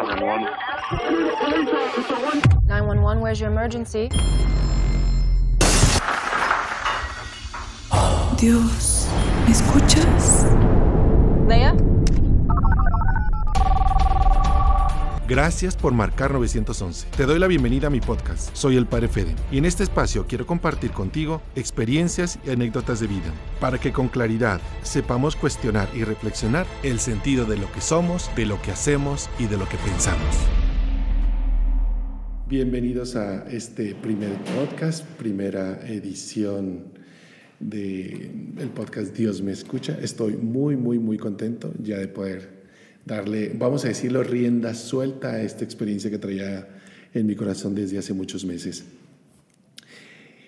911. 911, where's your emergency? Dios, ¿me escuchas? Leia? Gracias por marcar 911. Te doy la bienvenida a mi podcast. Soy el Padre Fede y en este espacio quiero compartir contigo experiencias y anécdotas de vida para que con claridad sepamos cuestionar y reflexionar el sentido de lo que somos, de lo que hacemos y de lo que pensamos. Bienvenidos a este primer podcast, primera edición del el podcast Dios me escucha. Estoy muy, muy, muy contento ya de poder darle, vamos a decirlo, rienda suelta a esta experiencia que traía en mi corazón desde hace muchos meses.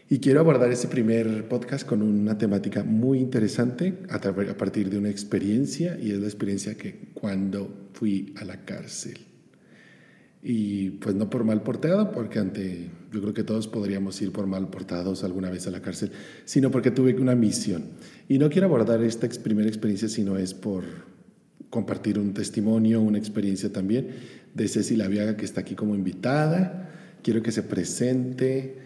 Y quiero abordar este primer podcast con una temática muy interesante a, a partir de una experiencia, y es la experiencia que cuando fui a la cárcel. Y pues no por mal portado, porque ante, yo creo que todos podríamos ir por mal portados alguna vez a la cárcel, sino porque tuve una misión. Y no quiero abordar esta primera experiencia, sino es por, compartir un testimonio, una experiencia también de Ceci Laviaga, que está aquí como invitada. Quiero que se presente,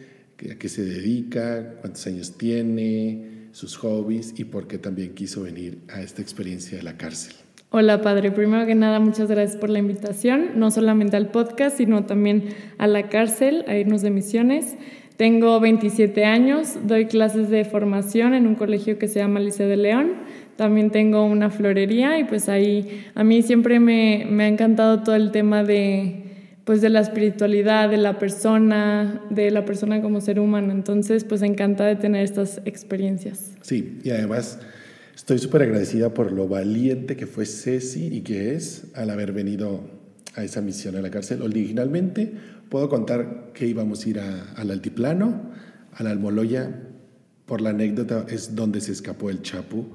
a qué se dedica, cuántos años tiene, sus hobbies y por qué también quiso venir a esta experiencia de la cárcel. Hola padre, primero que nada muchas gracias por la invitación, no solamente al podcast, sino también a la cárcel, a irnos de misiones. Tengo 27 años, doy clases de formación en un colegio que se llama Liceo de León también tengo una florería y pues ahí a mí siempre me, me, ha encantado todo el tema de pues de la espiritualidad, de la persona, de la persona como ser humano. Entonces, pues encanta de tener estas experiencias. Sí, y además estoy súper agradecida por lo valiente que fue Ceci y que es al haber venido a esa misión a la cárcel. Originalmente puedo contar que íbamos a ir al altiplano, a la Almoloya, por la anécdota es donde se escapó el Chapu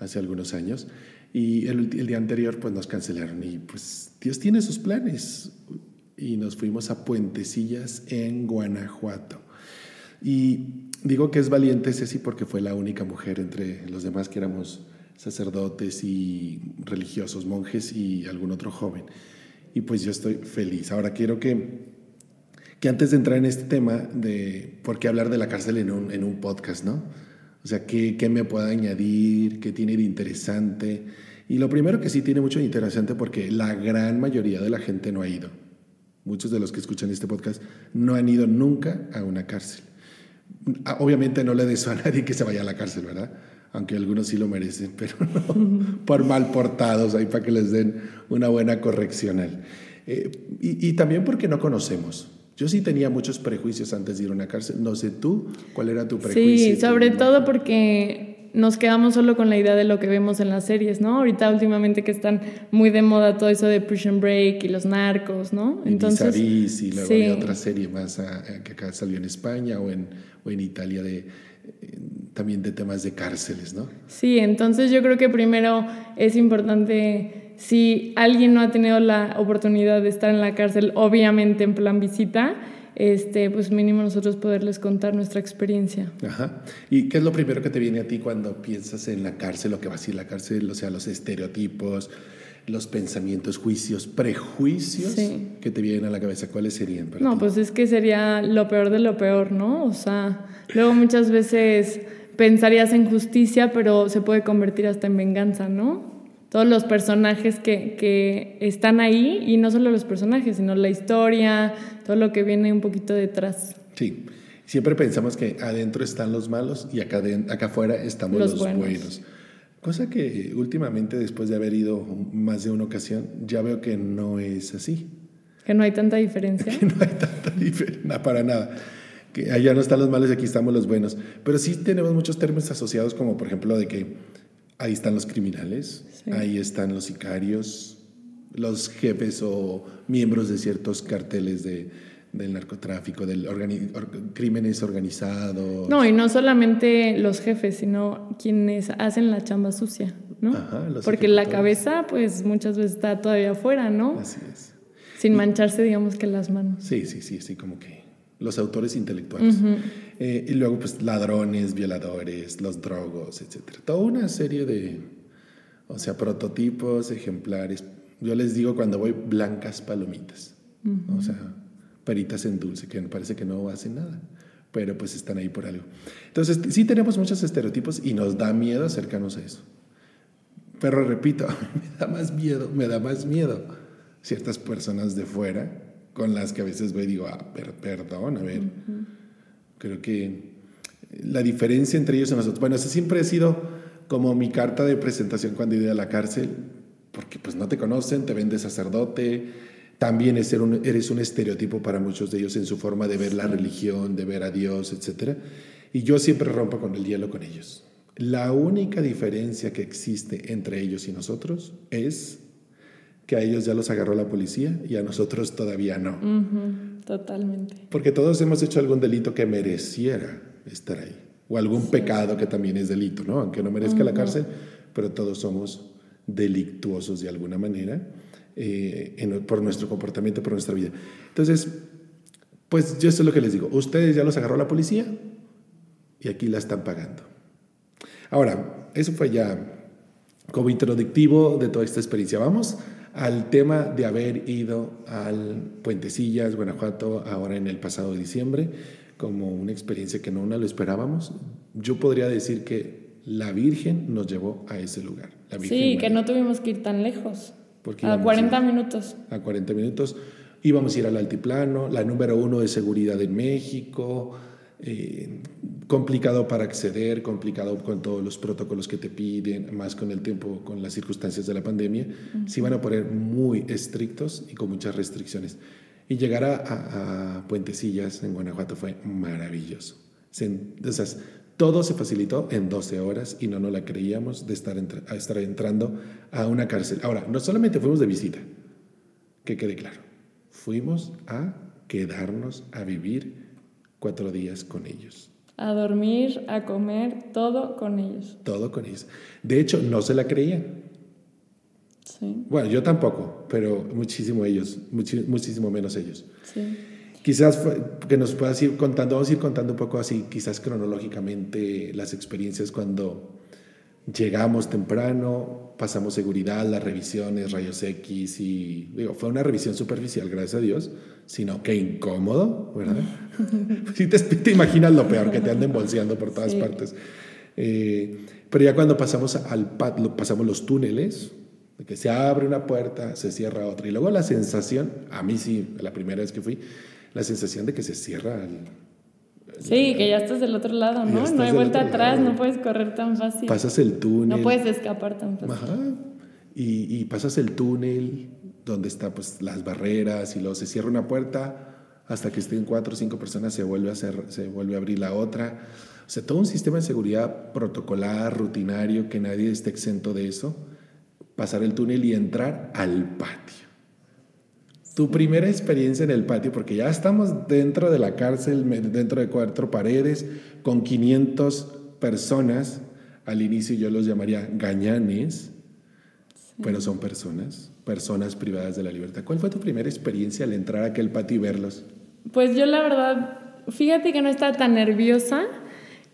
hace algunos años. Y el, día anterior pues nos cancelaron y pues Dios tiene sus planes. Y nos fuimos a Puentecillas en Guanajuato. Y digo que es valiente Ceci porque fue la única mujer entre los demás que éramos sacerdotes y religiosos, monjes y algún otro joven. Y pues yo estoy feliz. Ahora quiero que, que antes de entrar en este tema de por qué hablar de la cárcel en un, en un podcast, ¿no? O sea, ¿qué, ¿qué, me puede añadir? ¿Qué tiene de interesante? Y lo primero que sí tiene mucho de interesante porque la gran mayoría de la gente no ha ido. Muchos de los que escuchan este podcast no han ido nunca a una cárcel. Ah, obviamente no le deseo a nadie que se vaya a la cárcel, ¿verdad? Aunque algunos sí lo merecen, pero no por mal portados, ahí para que les den una buena correccional. Eh, y, y también porque no conocemos. Yo sí tenía muchos prejuicios antes de ir a una cárcel. No sé tú, ¿cuál era tu prejuicio? Sí, sobre todo porque nos quedamos solo con la idea de lo que vemos en las series, ¿no? Ahorita últimamente que están muy de moda todo eso de Prison Break y los narcos, ¿no? Entonces, y, y luego sí. hay otra serie más ah, que acá salió en España o en, o en Italia de también de temas de cárceles, ¿no? Sí, entonces yo creo que primero es importante si alguien no ha tenido la oportunidad de estar en la cárcel, obviamente en plan visita, este, pues mínimo nosotros poderles contar nuestra experiencia. Ajá. ¿Y qué es lo primero que te viene a ti cuando piensas en la cárcel, lo que va a ser la cárcel, o sea, los estereotipos, los pensamientos, juicios, prejuicios que te vienen a la cabeza? ¿Cuáles serían para No, pues es que sería lo peor de lo peor, ¿no? O sea, luego muchas veces pensarías en justicia, pero se puede convertir hasta en venganza, ¿no? Todos los personajes que, que, están ahí y no solo los personajes, sino la historia, todo lo que viene un poquito detrás. Sí, siempre pensamos que adentro están los malos y acá, acá afuera estamos los, buenos. Cosa que últimamente, después de haber ido más de una ocasión, ya veo que no es así. Que no hay tanta diferencia. que no hay tanta diferencia, para nada. Que allá no están los malos y aquí estamos los buenos. Pero sí tenemos muchos términos asociados, como por ejemplo de que Ahí están los criminales, ahí están los sicarios, los jefes o miembros de ciertos carteles de, del narcotráfico, del crímenes organizados. No, y no solamente los jefes, sino quienes hacen la chamba sucia, ¿no? Ajá, los Porque la cabeza, pues muchas veces está todavía afuera, ¿no? Así es. Sin mancharse, digamos que las manos. Sí, sí, sí, así como que los autores intelectuales. eh, y luego, pues, ladrones, violadores, los drogos, etcétera. Toda una serie de, o sea, prototipos, ejemplares. yo les digo cuando voy blancas palomitas, o sea, peritas en dulce, que parece que no hacen nada, pero pues están ahí por algo. Entonces, sí tenemos muchos estereotipos y nos da miedo acercarnos a eso. Pero repito, me da más miedo, me da más miedo ciertas personas de fuera con las que a veces voy y digo, ah, perdón, a ver, creo que la diferencia entre ellos y nosotros, bueno, eso siempre ha sido como mi carta de presentación cuando iba a la cárcel, porque pues no te conocen, te ven de sacerdote, también eres un estereotipo para muchos de ellos en su forma de ver la religión, de ver a Dios, etc. Y yo siempre rompo con el hielo con ellos. La única diferencia que existe entre ellos y nosotros es que a ellos ya los agarró la policía y a nosotros todavía no. totalmente. Porque todos hemos hecho algún delito que mereciera estar ahí. O algún pecado que también es delito, ¿no? Aunque no merezca la cárcel, pero todos somos delictuosos de alguna manera eh, por nuestro comportamiento, por nuestra vida. Entonces, pues yo eso es lo que les digo. Ustedes ya los agarró la policía y aquí la están pagando. Ahora, eso fue ya como introductivo de toda esta experiencia. Vamos al tema de haber ido al Puentecillas, Guanajuato, ahora en el pasado diciembre, como una experiencia que no lo esperábamos. Yo podría decir que la Virgen nos llevó a ese lugar. sí, que no tuvimos que ir tan lejos. a 40 minutos. A 40 minutos. Íbamos a ir al altiplano, la número uno de seguridad en México, eh, complicado para acceder, complicado con todos los protocolos que te piden, más con el tiempo, con las circunstancias de la pandemia, se iban a poner muy estrictos y con muchas restricciones. Y llegar a, Puentecillas, en Guanajuato, fue maravilloso. entonces, todo se facilitó en 12 horas y no nos la creíamos de estar, a estar entrando a una cárcel. Ahora, no solamente fuimos de visita, que quede claro, fuimos a quedarnos a vivir cuatro días con ellos. A dormir, a comer, todo con ellos. Todo con ellos. De hecho, no se la creían. Sí. Bueno, yo tampoco, pero muchísimo ellos, muchísimo menos ellos. Sí. Quizás que nos puedas ir contando, vamos a ir contando un poco así, quizás cronológicamente, las experiencias cuando llegamos temprano, pasamos seguridad, las revisiones, rayos X y digo, fue una revisión superficial, gracias a Dios, sino que incómodo, ¿verdad? si te, te, imaginas lo peor, que te anden bolseando por todas partes. Eh, pero ya cuando pasamos al pasamos los túneles, que se abre una puerta, se cierra otra, y luego la sensación, a mí sí, la primera vez que fui, la sensación de que se cierra el, Sí, que ya estás del otro lado, ¿no? No hay vuelta atrás, no puedes correr tan fácil. Pasas el túnel. No puedes escapar tan fácil. Ajá. Y, y pasas el túnel donde está pues las barreras y luego se cierra una puerta hasta que estén cuatro o cinco personas se vuelve a hacer, se vuelve a abrir la otra. O sea, todo un sistema de seguridad protocolar, rutinario, que nadie esté exento de eso. Pasar el túnel y entrar al patio tu primera experiencia en el patio, porque ya estamos dentro de la cárcel, dentro de cuatro paredes, con 500 personas. Al inicio yo los llamaría gañanes, pero son personas, personas privadas de la libertad. ¿Cuál fue tu primera experiencia al entrar a aquel patio y verlos? Pues yo la verdad, fíjate que no estaba tan nerviosa.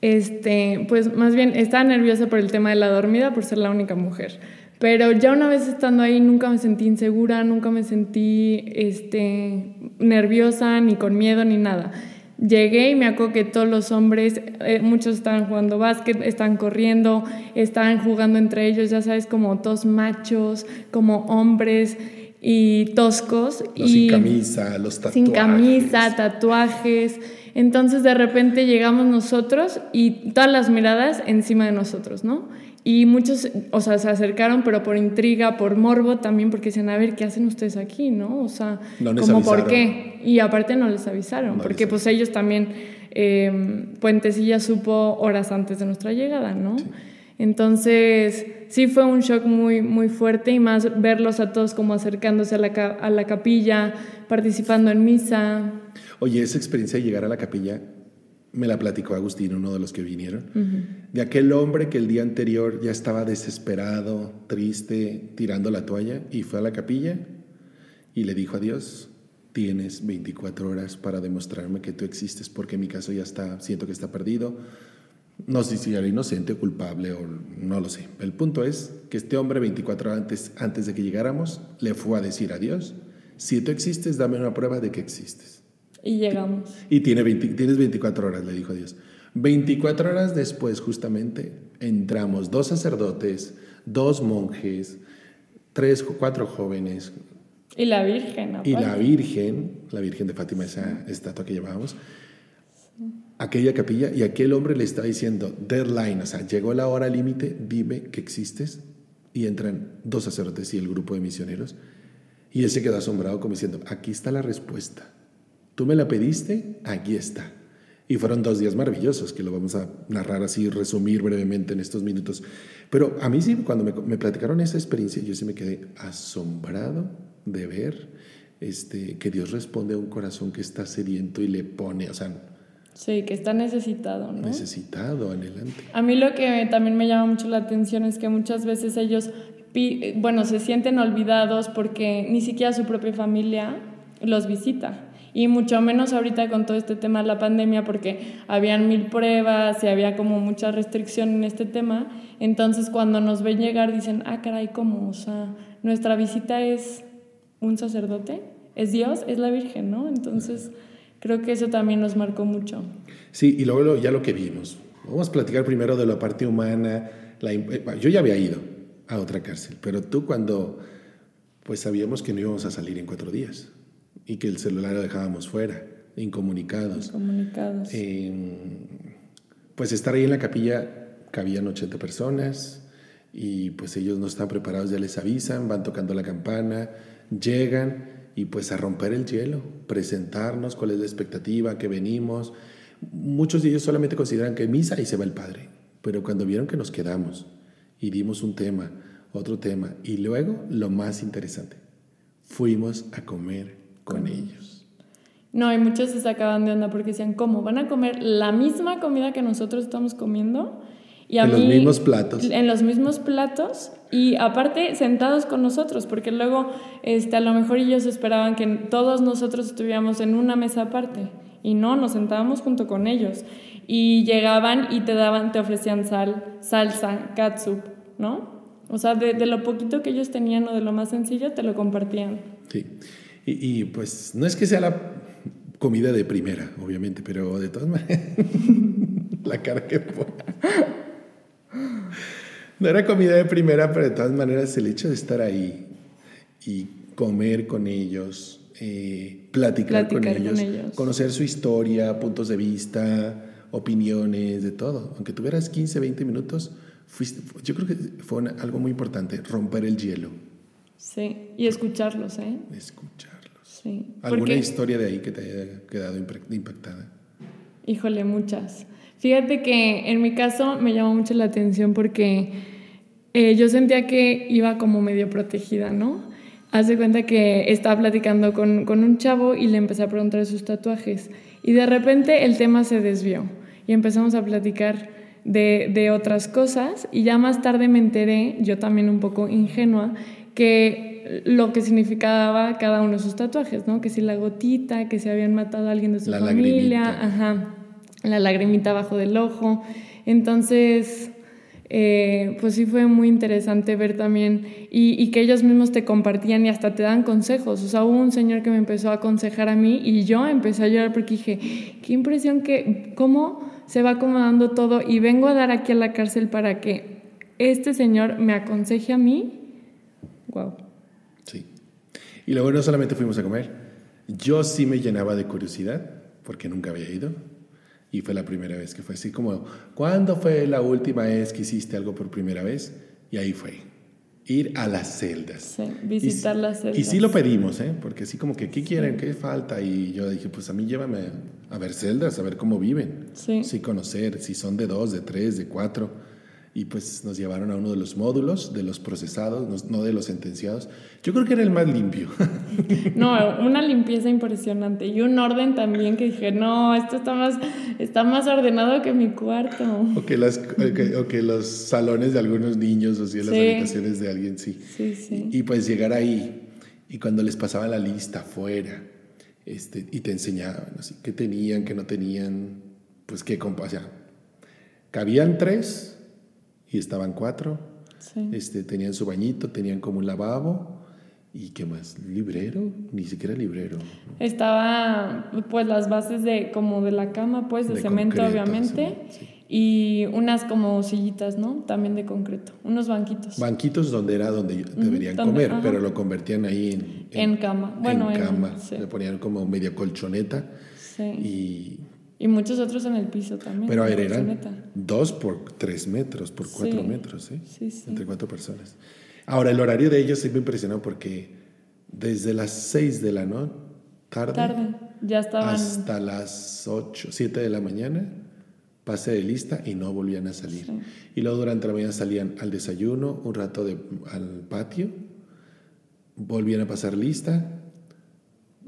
Este, pues más bien estaba nerviosa por el tema de la dormida, por ser la única mujer. Pero ya una vez estando ahí nunca me sentí insegura, nunca me sentí este, nerviosa, ni con miedo, ni nada. Llegué y me acuerdo que todos los hombres, eh, muchos estaban jugando básquet, estaban corriendo, estaban jugando entre ellos, ya sabes, como todos machos, como hombres y toscos. y sin camisa, los tatuajes. Sin camisa, tatuajes. Entonces de repente llegamos nosotros y todas las miradas encima de nosotros, ¿no? Y muchos, o sea, se acercaron, pero por intriga, por morbo también, porque decían, a ver, ¿qué hacen ustedes aquí, no? O sea, como por qué. Y aparte no les avisaron, porque pues ellos también, eh, Puentecilla supo horas antes de nuestra llegada, ¿no? Entonces, sí fue un shock muy, muy fuerte y más verlos a todos como acercándose a la, a la capilla, participando en misa. Oye, esa experiencia de llegar a la capilla, me la platicó Agustín, uno de los que vinieron, de aquel hombre que el día anterior ya estaba desesperado, triste, tirando la toalla y fue a la capilla y le dijo a Dios, tienes 24 horas para demostrarme que tú existes porque mi caso ya está, siento que está perdido, No sé si era inocente o culpable o no lo sé. El punto es que este hombre 24 horas antes, antes de que llegáramos le fue a decir a Dios, si tú existes, dame una prueba de que existes. Y llegamos. Y tiene 20 tienes 24 horas, le dijo Dios. 24 horas después, justamente, entramos dos sacerdotes, dos monjes, tres, cuatro jóvenes, Y la Virgen, y la aparte. Virgen, la Virgen de Fátima, esa estatua que llevábamos, aquella capilla, y aquel hombre le estaba diciendo, deadline, o sea, llegó la hora límite, dime que existes, y entran dos sacerdotes y el grupo de misioneros, y él se quedó asombrado como diciendo, aquí está la respuesta, tú me la pediste, aquí está. Y fueron dos días maravillosos, que lo vamos a narrar así, resumir brevemente en estos minutos. Pero a mí sí, cuando me, me platicaron esa experiencia, yo sí me quedé asombrado de ver este, que Dios responde a un corazón que está sediento y le pone, o sea, Sí, que está necesitado, ¿no? necesitado, anhelante. A mí lo que también me llama mucho la atención es que muchas veces ellos, pi- bueno, se sienten olvidados porque ni siquiera su propia familia los visita. Y mucho menos ahorita con todo este tema de la pandemia, porque habían mil pruebas y había como mucha restricción en este tema. Entonces, cuando nos ven llegar, dicen, ah, caray, ¿cómo? O sea, nuestra visita es un sacerdote, es Dios, es la Virgen, ¿no? Entonces, creo que eso también nos marcó mucho. Sí, y luego ya lo que vimos. Vamos a platicar primero de la parte humana. La, eh, yo ya había ido a otra cárcel, pero tú cuando, pues sabíamos que no íbamos a salir en cuatro días y que el celular lo dejábamos fuera, incomunicados. Comunicados. Eh, pues estar ahí en la capilla cabían 80 personas y pues ellos no están preparados, ya les avisan, van tocando la campana, llegan y pues a romper el hielo, presentarnos cuál es la expectativa, que venimos. Muchos de ellos solamente consideran que misa y se va el padre, pero cuando vieron que nos quedamos y dimos un tema, otro tema y luego lo más interesante, fuimos a comer con ellos. No, y muchos se sacaban de onda porque decían, ¿cómo? ¿Van a comer la misma comida que nosotros estamos comiendo? Y a En los mí- mismos platos. En los mismos platos y aparte sentados con nosotros, porque luego este, a lo mejor ellos esperaban que todos nosotros estuviéramos en una mesa aparte y no, nos sentábamos junto con ellos y llegaban y te daban, te ofrecían sal, salsa, catsup, ¿no? O sea, de, de lo poquito que ellos tenían o de lo más sencillo, te lo compartían. Sí. Y, y, pues no es que sea la comida de primera, obviamente, pero de todas maneras, la cara que pone. No era comida de primera, pero de todas maneras el hecho de estar ahí y comer con ellos, eh, platicar, con, Platicar con ellos, ellos. conocer su historia, puntos de vista, opiniones, de todo. Aunque tuvieras 15, 20 minutos, fuiste, yo creo que fue una- algo muy importante, romper el hielo, Sí, y escucharlos, ¿eh? escucharlos. Sí. ¿Alguna Porque- historia de ahí que te haya quedado impactada? Híjole, muchas. Fíjate que en mi caso me llamó mucho la atención porque eh, yo sentía que iba como medio protegida, ¿no? Haz de cuenta que estaba platicando con, con un chavo y le empecé a preguntar sus tatuajes. Y de repente el tema se desvió y empezamos a platicar de, de otras cosas. Y ya más tarde me enteré, yo también un poco ingenua, que lo que significaba cada uno de sus tatuajes, ¿no? Que si la gotita, que si habían matado a alguien de su La familia, lagrimita. ajá, la lagrimita abajo del ojo. Entonces, eh, pues sí fue muy interesante ver también y, y que ellos mismos te compartían y hasta te dan consejos. O sea, hubo un señor que me empezó a aconsejar a mí y yo empecé a llorar porque dije, qué impresión que, cómo se va acomodando todo y vengo a dar aquí a la cárcel para que este señor me aconseje a mí. Wow. Sí. Y luego no solamente fuimos a comer, yo sí me llenaba de curiosidad, porque nunca había ido. Y fue la primera vez que fue así como, ¿cuándo fue la última vez que hiciste algo por primera vez? Y ahí fue, ir a las celdas. Sí, visitar Y- las celdas. Y sí lo pedimos, ¿eh? Porque así como que, ¿qué quieren? ¿Qué falta? Y yo dije, pues a mí llévame a ver celdas, a ver cómo viven. Sí. Sí conocer, si son de dos, de tres, de cuatro. Y pues nos llevaron a uno de los módulos, de los procesados, no- de los sentenciados. Yo creo que era el más limpio. No, una limpieza impresionante y un orden también que dije, no, esto está más, está más ordenado que mi cuarto. o, que las, o, que, o que los salones de algunos niños, o sea, las Sí. habitaciones de alguien, sí. Sí, sí. Y, y, pues llegar ahí, y cuando les pasaba la lista afuera, este, y te enseñaban, así, qué tenían, qué no tenían, pues qué, o sea, cabían tres y estaban cuatro. Sí. Este, tenían su bañito, tenían como un lavabo. ¿Y qué más? ¿Librero? Ni siquiera librero. Estaba pues las bases de como de la cama, pues de, De cemento concreto, obviamente. sí. Y unas como sillitas, ¿no? También de concreto. Unos banquitos. Banquitos donde era donde deberían donde- comer, ajá. pero lo convertían ahí en, En cama. Bueno, en en- cama. sí. Le ponían como media colchoneta. sí. Y, Y muchos otros en el piso también. pero a ver, eran dos por tres metros, por cuatro Sí. metros, ¿eh? Sí, sí. Entre cuatro personas. Ahora, el horario de ellos sí me impresionó porque desde las seis de la noche, tarde, Tarde. Ya estaban. hasta las ocho, siete de la mañana, pase de lista y no volvían a salir. Y luego durante la mañana salían al desayuno, un rato de, al patio, volvían a pasar lista,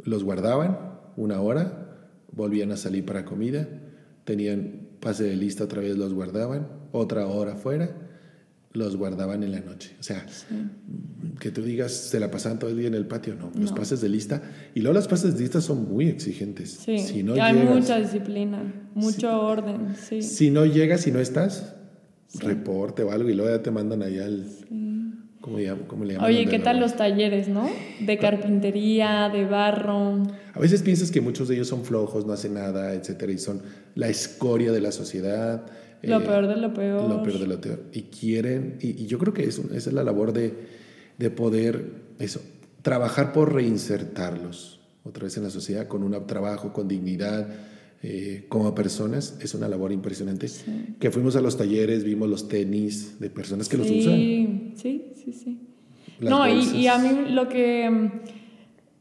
los guardaban una hora, volvían a salir para comida, tenían pase de lista otra vez, los guardaban, otra hora fuera, los guardaban en la noche. O sea, que tú digas, se la pasaban todo el día en el patio, no, los pases de lista. Y luego las pases de lista son muy exigentes. Sí. Si no hay llegas- mucha disciplina, mucho orden. Sí. si no llegas y no estás, reporte o algo y luego ya te mandan allá al... ¿cómo, llam- cómo le llaman? Oye, ¿qué tal lo- los talleres, no? De carpintería, de barro. A veces piensas que muchos de ellos son flojos, no hacen nada, etcétera, y son la escoria de la sociedad. Lo eh, peor de lo peor. Lo peor de lo peor. Y quieren, y, y yo creo que es un- esa es la labor de, de poder, eso, trabajar por reinsertarlos otra vez en la sociedad con un trabajo, con dignidad, eh, como personas. Es una labor impresionante. Que fuimos a los talleres, vimos los tenis de personas que los usan. Sí, sí, sí, sí. Las no, y a mí lo que, mm,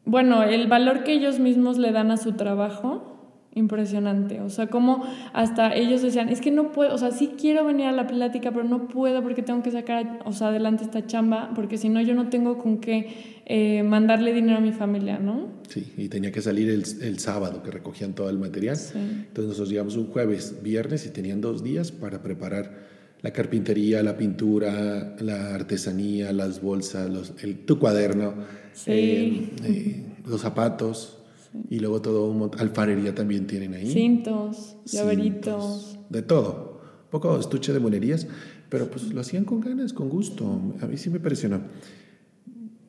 bueno, el valor que ellos mismos le dan a su trabajo, impresionante. O sea, como hasta ellos decían, es que no puedo, o sea, sí quiero venir a la plática, pero no puedo porque tengo que sacar, o sea, adelante esta chamba, porque si no yo no tengo con qué eh, mandarle dinero a mi familia, ¿no? Sí, y tenía que salir el, el sábado que recogían todo el material. Sí. Entonces nosotros llegamos un jueves, viernes y tenían dos días para preparar la carpintería, la pintura, la artesanía, las bolsas, los, el, tu cuaderno, Sí. eh, eh, los zapatos y luego todo un alfarería también tienen ahí. Cintos, llaveritos. De todo. Un poco estuche de monerías, pero pues lo hacían con ganas, con gusto. A mí sí me impresionó.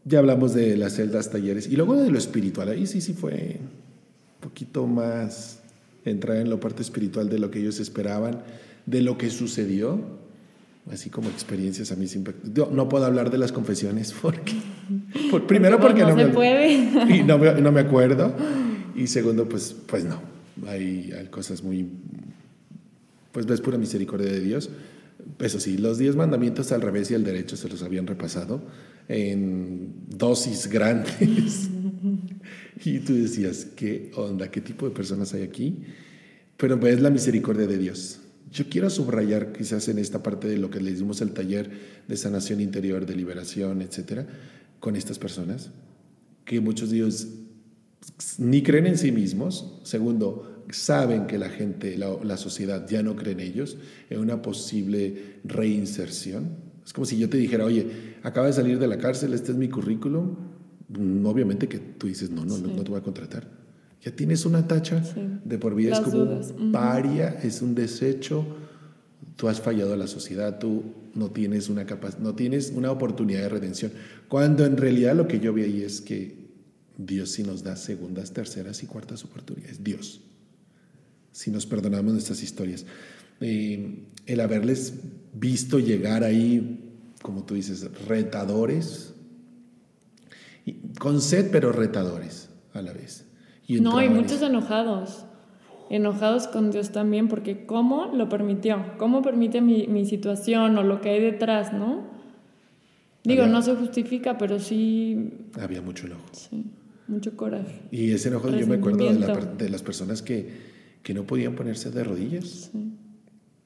Ya hablamos de las celdas, talleres y luego de lo espiritual. Ahí sí, sí fue un poquito más entrar en la parte espiritual de lo que ellos esperaban, de lo que sucedió, así como experiencias a mí siempre. Yo no puedo hablar de las confesiones porque, por- primero Pues porque no no, se me, puede. y no me, no me acuerdo y segundo pues pues no. Hay, hay cosas muy pues ves pura misericordia de Dios. Eso sí, los diez mandamientos al revés y al derecho se los habían repasado en dosis grandes. y tú decías, ¿qué onda? ¿Qué tipo de personas hay aquí? Pero ves la misericordia de Dios. Yo quiero subrayar quizás en esta parte de lo que les dimos el taller de sanación interior, de liberación, etcétera, con estas personas, que muchos de ellos ni creen en sí mismos. Segundo, saben que la gente, la, la sociedad ya no cree en ellos, en una posible reinserción. Es como si yo te dijera, oye, acaba de salir de la cárcel, este es mi currículum. Mm, Obviamente que tú dices, no, no, no, no te voy a contratar. Ya tienes una tacha Sí. de por vida, Las es como dudas. Ujú. paria, es un desecho. Tú has fallado a la sociedad, tú no tienes una capaz, no tienes una oportunidad de redención. Cuando en realidad lo que yo vi ahí es que Dios sí nos da segundas, terceras y cuartas oportunidades. Dios. Si nos perdonamos nuestras historias. Eh, el haberles visto llegar ahí, como tú dices, retadores, con sed pero retadores a la vez. No, y muchos enojados. Enojados con Dios también, porque ¿cómo lo permitió? ¿Cómo permite mi, mi situación o lo que hay detrás, no? Digo, Había- no se justifica, pero sí, Había mucho enojo. sí, mucho coraje. Y ese enojo yo me acuerdo la de las personas que, que no podían ponerse de rodillas,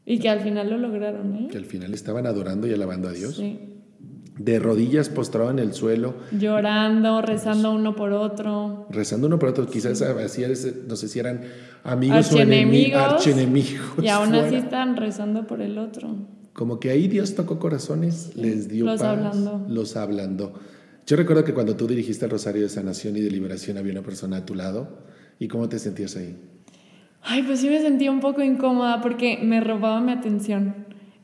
Y que al final lo lograron, ¿eh? que al final estaban adorando y alabando a Dios. Sí. De rodillas postrado en el suelo, Llorando, rezando uno por otro. rezando uno por otro. Quizás así ese- no sé si eran amigos o enemigos. Archienemigos. Y aún así fuera. están rezando por el otro. Como que ahí Dios tocó corazones, les dio los paz, ablandó. los ablandó. Yo recuerdo que cuando tú dirigiste el Rosario de Sanación y de Liberación había una persona a tu lado. ¿Y cómo te sentías ahí? Ay, pues sí me sentía un poco incómoda porque me robaba mi atención.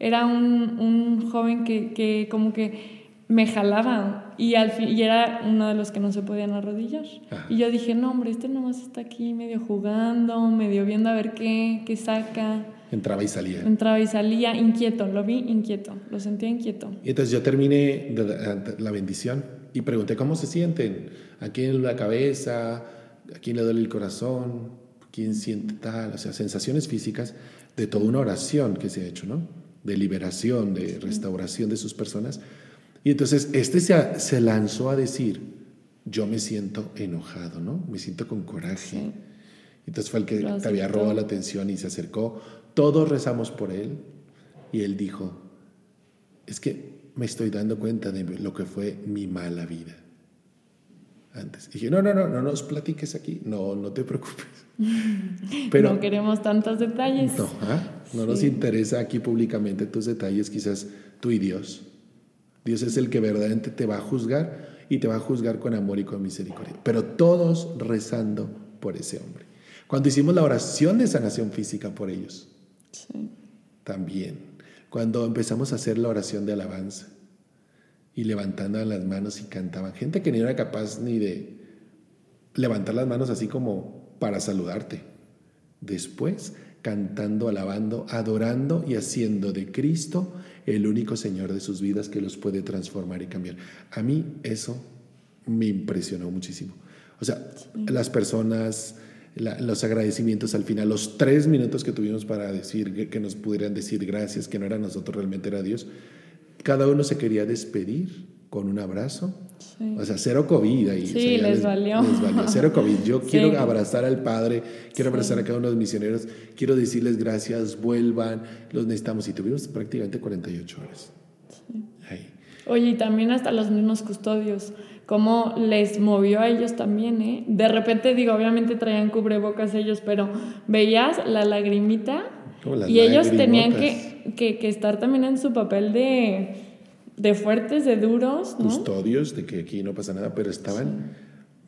Era un, un joven que, que como que me jalaba y, al fin, y era uno de los que no se podían arrodillar. Ajá. Y yo dije, no, hombre, este nomás está aquí medio jugando, medio viendo a ver qué, qué saca. Entraba y salía. Entraba y salía inquieto, lo vi inquieto, lo sentía inquieto. Y entonces yo terminé de la- la bendición y pregunté cómo se sienten. ¿A quién la cabeza? ¿A quién le duele el corazón? ¿Quién siente tal? O sea, sensaciones físicas de toda una oración que se ha hecho, ¿no? De liberación, de restauración de sus personas. Y entonces este se, se lanzó a decir, yo me siento enojado, ¿no? Me siento con coraje. Entonces fue el que te había robado la atención y se acercó. Todos rezamos por él y él dijo, es que me estoy dando cuenta de lo que fue mi mala vida antes. Y dije, no, no, no, no nos platiques aquí, no, no te preocupes. Pero no queremos tantos detalles. no, ¿ah? no nos interesa aquí públicamente tus detalles, quizás tú y Dios. Dios es el que verdaderamente te va a juzgar y te va a juzgar con amor y con misericordia. Pero todos rezando por ese hombre. Cuando hicimos la oración de sanación física por ellos, Sí. también. Cuando empezamos a hacer la oración de alabanza y levantando las manos y cantaban. Gente que ni era capaz ni de levantar las manos así como para saludarte. Después, cantando, alabando, adorando y haciendo de Cristo el único Señor de sus vidas que los puede transformar y cambiar. A mí eso me impresionó muchísimo. O sea, las personas, la- los agradecimientos al final, los tres minutos que tuvimos para decir, que, que nos pudieran decir gracias, que no era nosotros, realmente era Dios, cada uno se quería despedir con un abrazo. Sí. O sea, cero COVID ahí. Sí, o sea, ya les valió. les valió. Cero COVID. Yo Sí. quiero abrazar al Padre, quiero abrazar a cada uno de los misioneros, quiero decirles gracias, vuelvan, los necesitamos. Y tuvimos prácticamente 48 horas. Ahí. Oye, y también hasta los mismos custodios, cómo les movió a ellos también, ¿eh? De repente, digo, obviamente traían cubrebocas ellos, pero veías la lagrimita y ellos tenían que, que, que estar también en su papel de, de fuertes, de duros, ¿no? Custodios de que aquí no pasa nada, pero estaban,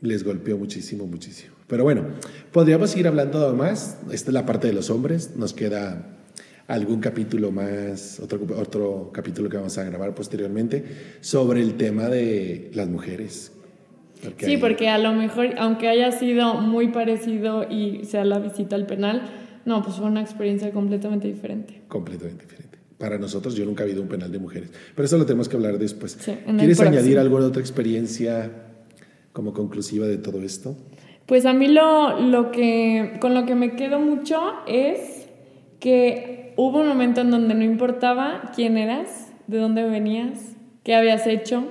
les golpeó muchísimo, muchísimo. Pero bueno, podríamos ir hablando más. Esta es la parte de los hombres. Nos queda algún capítulo más, otro, otro capítulo que vamos a grabar posteriormente sobre el tema de las mujeres. Porque Sí, ahí- porque a lo mejor, aunque haya sido muy parecido y sea la visita al penal, no, pues fue una experiencia completamente diferente. completamente diferente. Para nosotros, yo nunca he habido un penal de mujeres, pero eso lo tenemos que hablar después. Sí, ¿Quieres añadir alguna otra experiencia como conclusiva de todo esto? Pues a mí lo, lo que, con lo que me quedo mucho es que hubo un momento en donde no importaba quién eras, de dónde venías, qué habías hecho,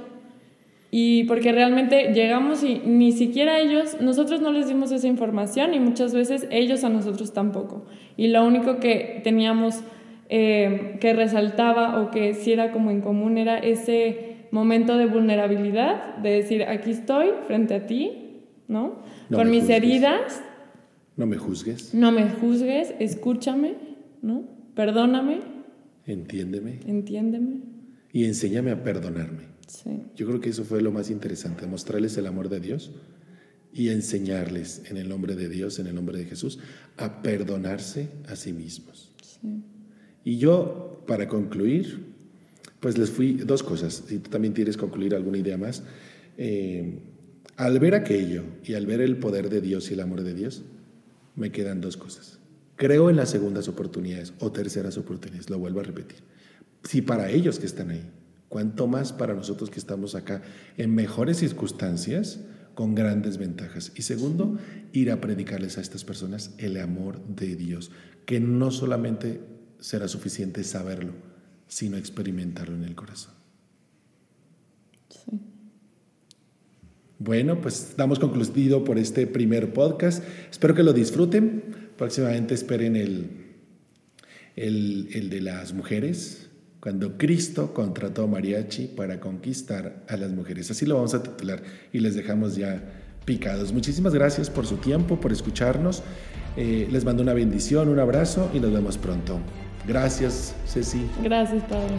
y porque realmente llegamos y ni siquiera ellos, nosotros no les dimos esa información y muchas veces ellos a nosotros tampoco. Y lo único que teníamos eh, que resaltaba o que sí era como en común era ese momento de vulnerabilidad, de decir, aquí estoy frente a ti, ¿no? No Con mis juzgues. heridas, No me juzgues, no me juzgues, escúchame, ¿no? Perdóname, entiéndeme entiéndeme. y enséñame a perdonarme. Sí. Yo creo que eso fue lo más interesante, mostrarles el amor de Dios y enseñarles en el nombre de Dios, en el nombre de Jesús, a perdonarse a sí mismos. Y yo, para concluir, pues les fui dos cosas. Si tú también quieres concluir alguna idea más, eh, al ver aquello y al ver el poder de Dios y el amor de Dios, me quedan dos cosas. Creo en las segundas oportunidades o terceras oportunidades, lo vuelvo a repetir. Si para ellos que están ahí, cuanto más para nosotros que estamos acá en mejores circunstancias, con grandes ventajas. Y segundo, ir a predicarles a estas personas el amor de Dios, que no solamente será suficiente saberlo, sino experimentarlo en el corazón. Sí. Bueno, pues damos concluido por este primer podcast. Espero que lo disfruten. Próximamente esperen el, el, el de las mujeres, cuando Cristo contrató a Mariachi para conquistar a las mujeres. Así lo vamos a titular y les dejamos ya picados. Muchísimas gracias por su tiempo, por escucharnos. Eh, les mando una bendición, un abrazo y nos vemos pronto. Gracias, Ceci. Gracias, Padre.